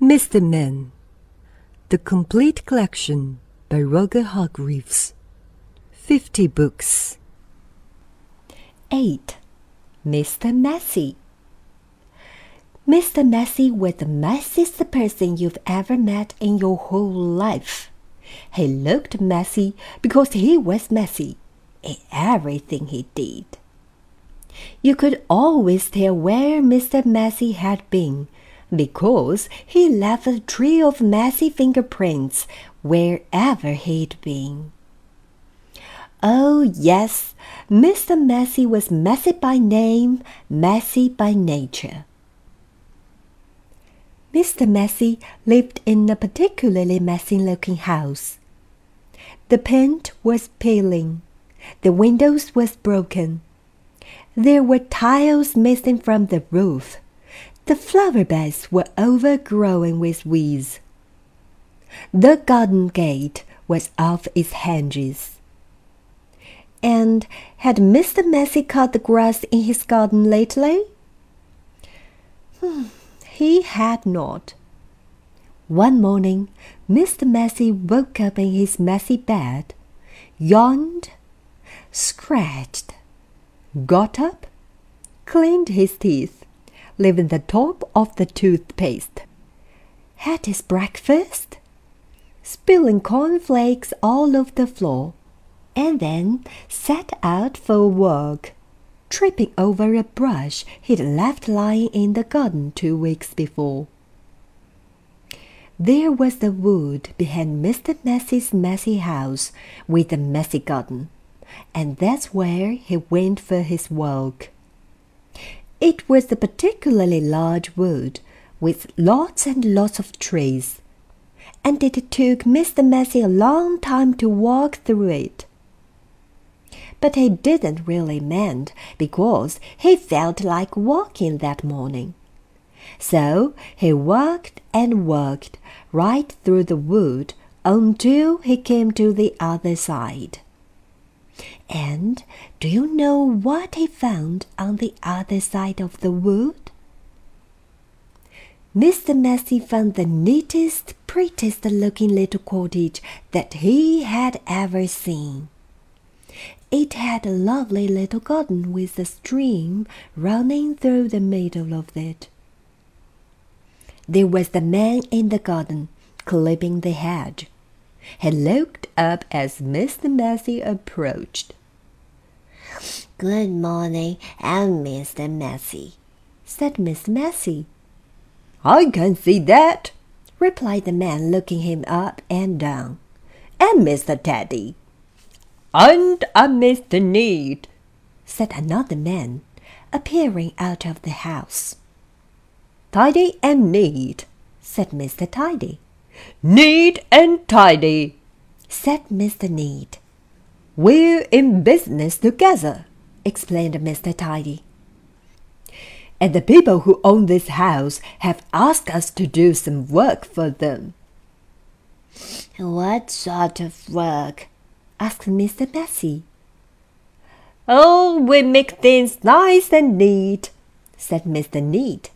Mr. Men, The Complete Collection by Roger Hargreaves. 50 books. 8. Mr. Messy Mr. Messy was the messiest person you've ever met in your whole life. He looked messy because he was messy in everything he did. You could always tell where Mr. Messy had been because he left a trail of messy fingerprints wherever he'd been. Oh, yes, Mr. Messy was messy by name, messy by nature. Mr. Messy lived in a particularly messy looking house. The paint was peeling. The windows was broken. There were tiles missing from the roof. The flower beds were overgrown with weeds. The garden gate was off its hinges. And had Mr. Messy cut the grass in his garden lately? Hmm, he had not. One morning, Mr. Messy woke up in his messy bed, yawned, scratched, got up, cleaned his teeth, leaving the top of the toothpaste. Had his breakfast, spilling cornflakes all over the floor, and then set out for walk, tripping over a brush he'd left lying in the garden two weeks before. There was the wood behind Mr. Messy's messy house with the messy garden, and that's where he went for his walk. It was a particularly large wood, with lots and lots of trees, and it took Mr. Messy a long time to walk through it. But he didn't really mind, because he felt like walking that morning. So he walked and walked right through the wood until he came to the other side. And do you know what he found on the other side of the wood? Mr. Messy found the neatest, prettiest looking little cottage that he had ever seen. It had a lovely little garden with a stream running through the middle of it. There was the man in the garden, clipping the hedge. He looked up as Mr. Messy approached. Good morning, I'm Mr. Messy, said Miss Messy. I can see that, replied the man, looking him up and down. And Mr. Tidy. And I'm Mr. Neat, said another man, appearing out of the house. Tidy and neat, said Mr. Tidy. Neat and tidy, said Mr. Neat. We're in business together, explained Mr. Tidy. And the people who own this house have asked us to do some work for them. What sort of work? asked Mr. Messy. Oh, we make things nice and neat, said Mr. Neat.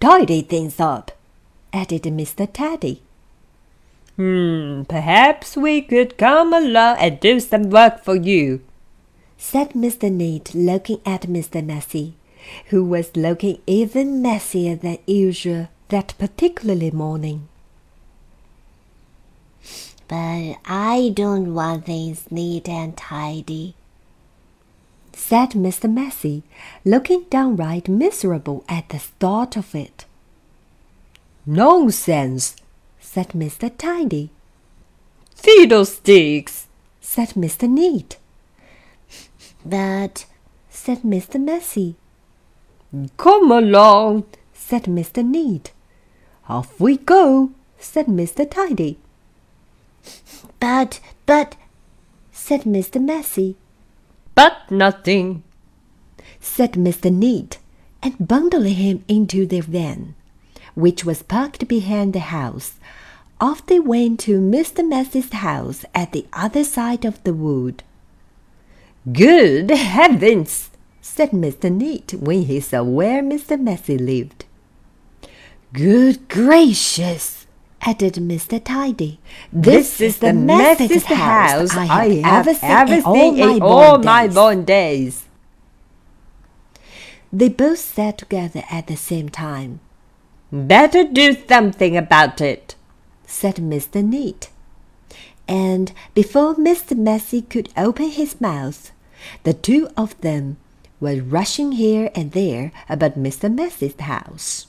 Tidy things up, added Mr. Tidy. Hmm, perhaps we could come along and do some work for you, said Mr. Neat, looking at Mr. Messy, who was looking even messier than usual that particular morning. But I don't want things neat and tidy, said Mr. Messy, looking downright miserable at the thought of it. Nonsense, said Mr. Tidy. Fiddlesticks, said Mr. Neat. But, said Mr. Messy. Come along, said Mr. Neat. Off we go, said Mr. Tidy. But, but, said Mr. Messy. But nothing, said Mr. Neat, and bundled him into their van, which was parked behind the house, off they went to Mr. Messy's house at the other side of the wood. Good heavens! said Mr. Neat when he saw where Mr. Messy lived. Good gracious, added Mr. Tidy. This, is the messiest house I have ever seen in all my born days. They both sat together at the same time. Better do something about it, said Mr. Neat. And before Mr. Messy could open his mouth, the two of them were rushing here and there about Mr. Messy's house.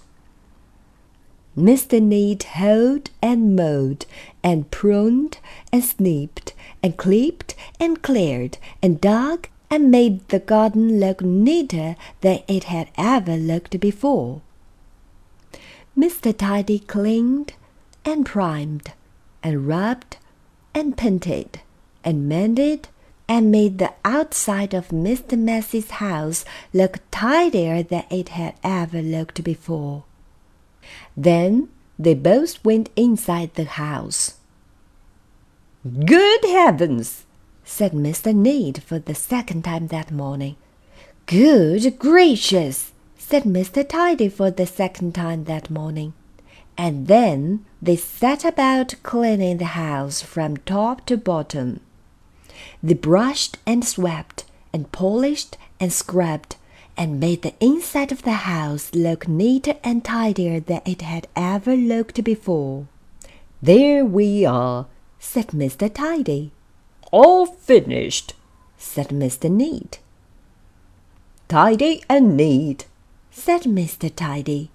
Mr. Neat hoed and mowed and pruned and snipped and clipped and cleared and dug and made the garden look neater than it had ever looked before. Mr. Tidy cleaned and primed and rubbed and painted and mended and made the outside of Mr. Messy's house look tidier than it had ever looked before. Then they both went inside the house. Good heavens! said Mr. Neat for the second time that morning. Good gracious! Said Mr. Tidy for the second time that morning. And then they set about cleaning the house from top to bottom. They brushed and swept and polished and scrubbed and made the inside of the house look neater and tidier than it had ever looked before. There we are, said Mr. Tidy. All finished, said Mr. Neat. Tidy and neat, said Mr. Tidy.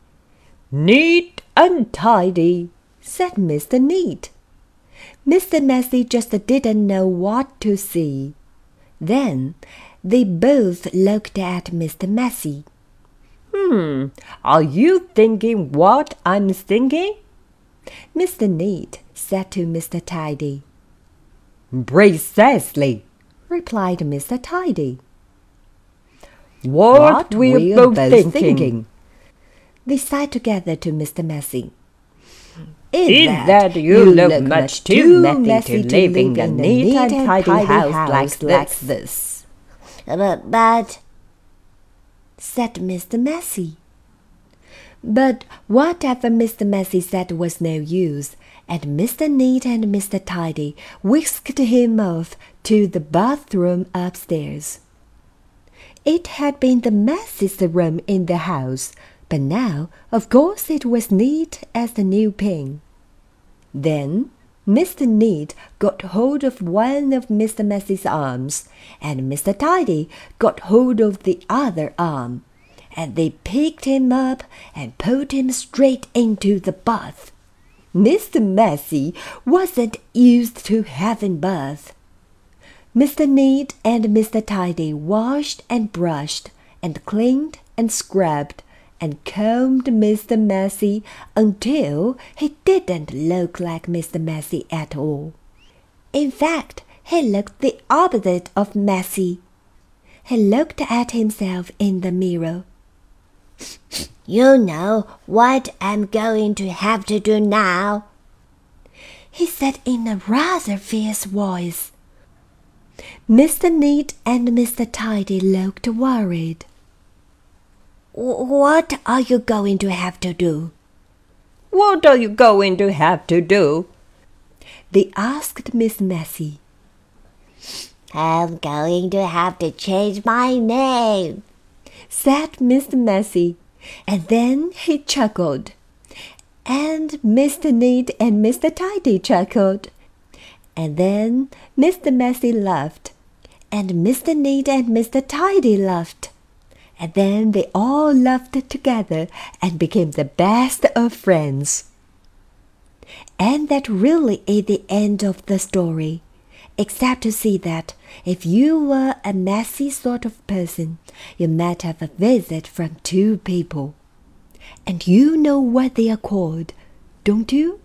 Neat and tidy, said Mr. Neat. Mr. Messy just didn't know what to see. Then they both looked at Mr. Messy. Hmm, are you thinking what I'm thinking? Mr. Neat said to Mr. Tidy. Precisely, replied Mr. Tidy. What, what we're, we're both, both thinking. thinking. They sighed together to Mr. Messy. Is, Is that, that you, you look, look much too messy to live in a neat and tidy, tidy house, house like, like this? But, but, said Mr. Messy. But whatever Mr. Messy said was no use, and Mr. Neat and Mr. Tidy whisked him off to the bathroom upstairs. It had been the messiest room in the house, but now, of course, it was neat as the new pin. Then Mr. Neat got hold of one of Mr. Messy's arms, and Mr. Tidy got hold of the other arm and they picked him up and pulled him straight into the bath. Mr. Messy wasn't used to having baths. Mr. Neat and Mr. Tidy washed and brushed and cleaned and scrubbed and combed Mr. Messy until he didn't look like Mr. Messy at all. In fact, he looked the opposite of messy. He looked at himself in the mirror you know what I'm going to have to do now, he said in a rather fierce voice. Mr. Neat and Mr. Tidy looked worried. What are you going to have to do? What are you going to have to do? They asked Miss Messy. I'm going to have to change my name, said Mr. Messy, and then he chuckled. And Mr. Neat and Mr. Tidy chuckled. And then Mr. Messy laughed. And Mr. Neat and Mr. Tidy laughed. And then they all laughed together and became the best of friends. And that really is the end of the story except to see that if you were a messy sort of person, you might have a visit from two people. And you know what they are called, don't you?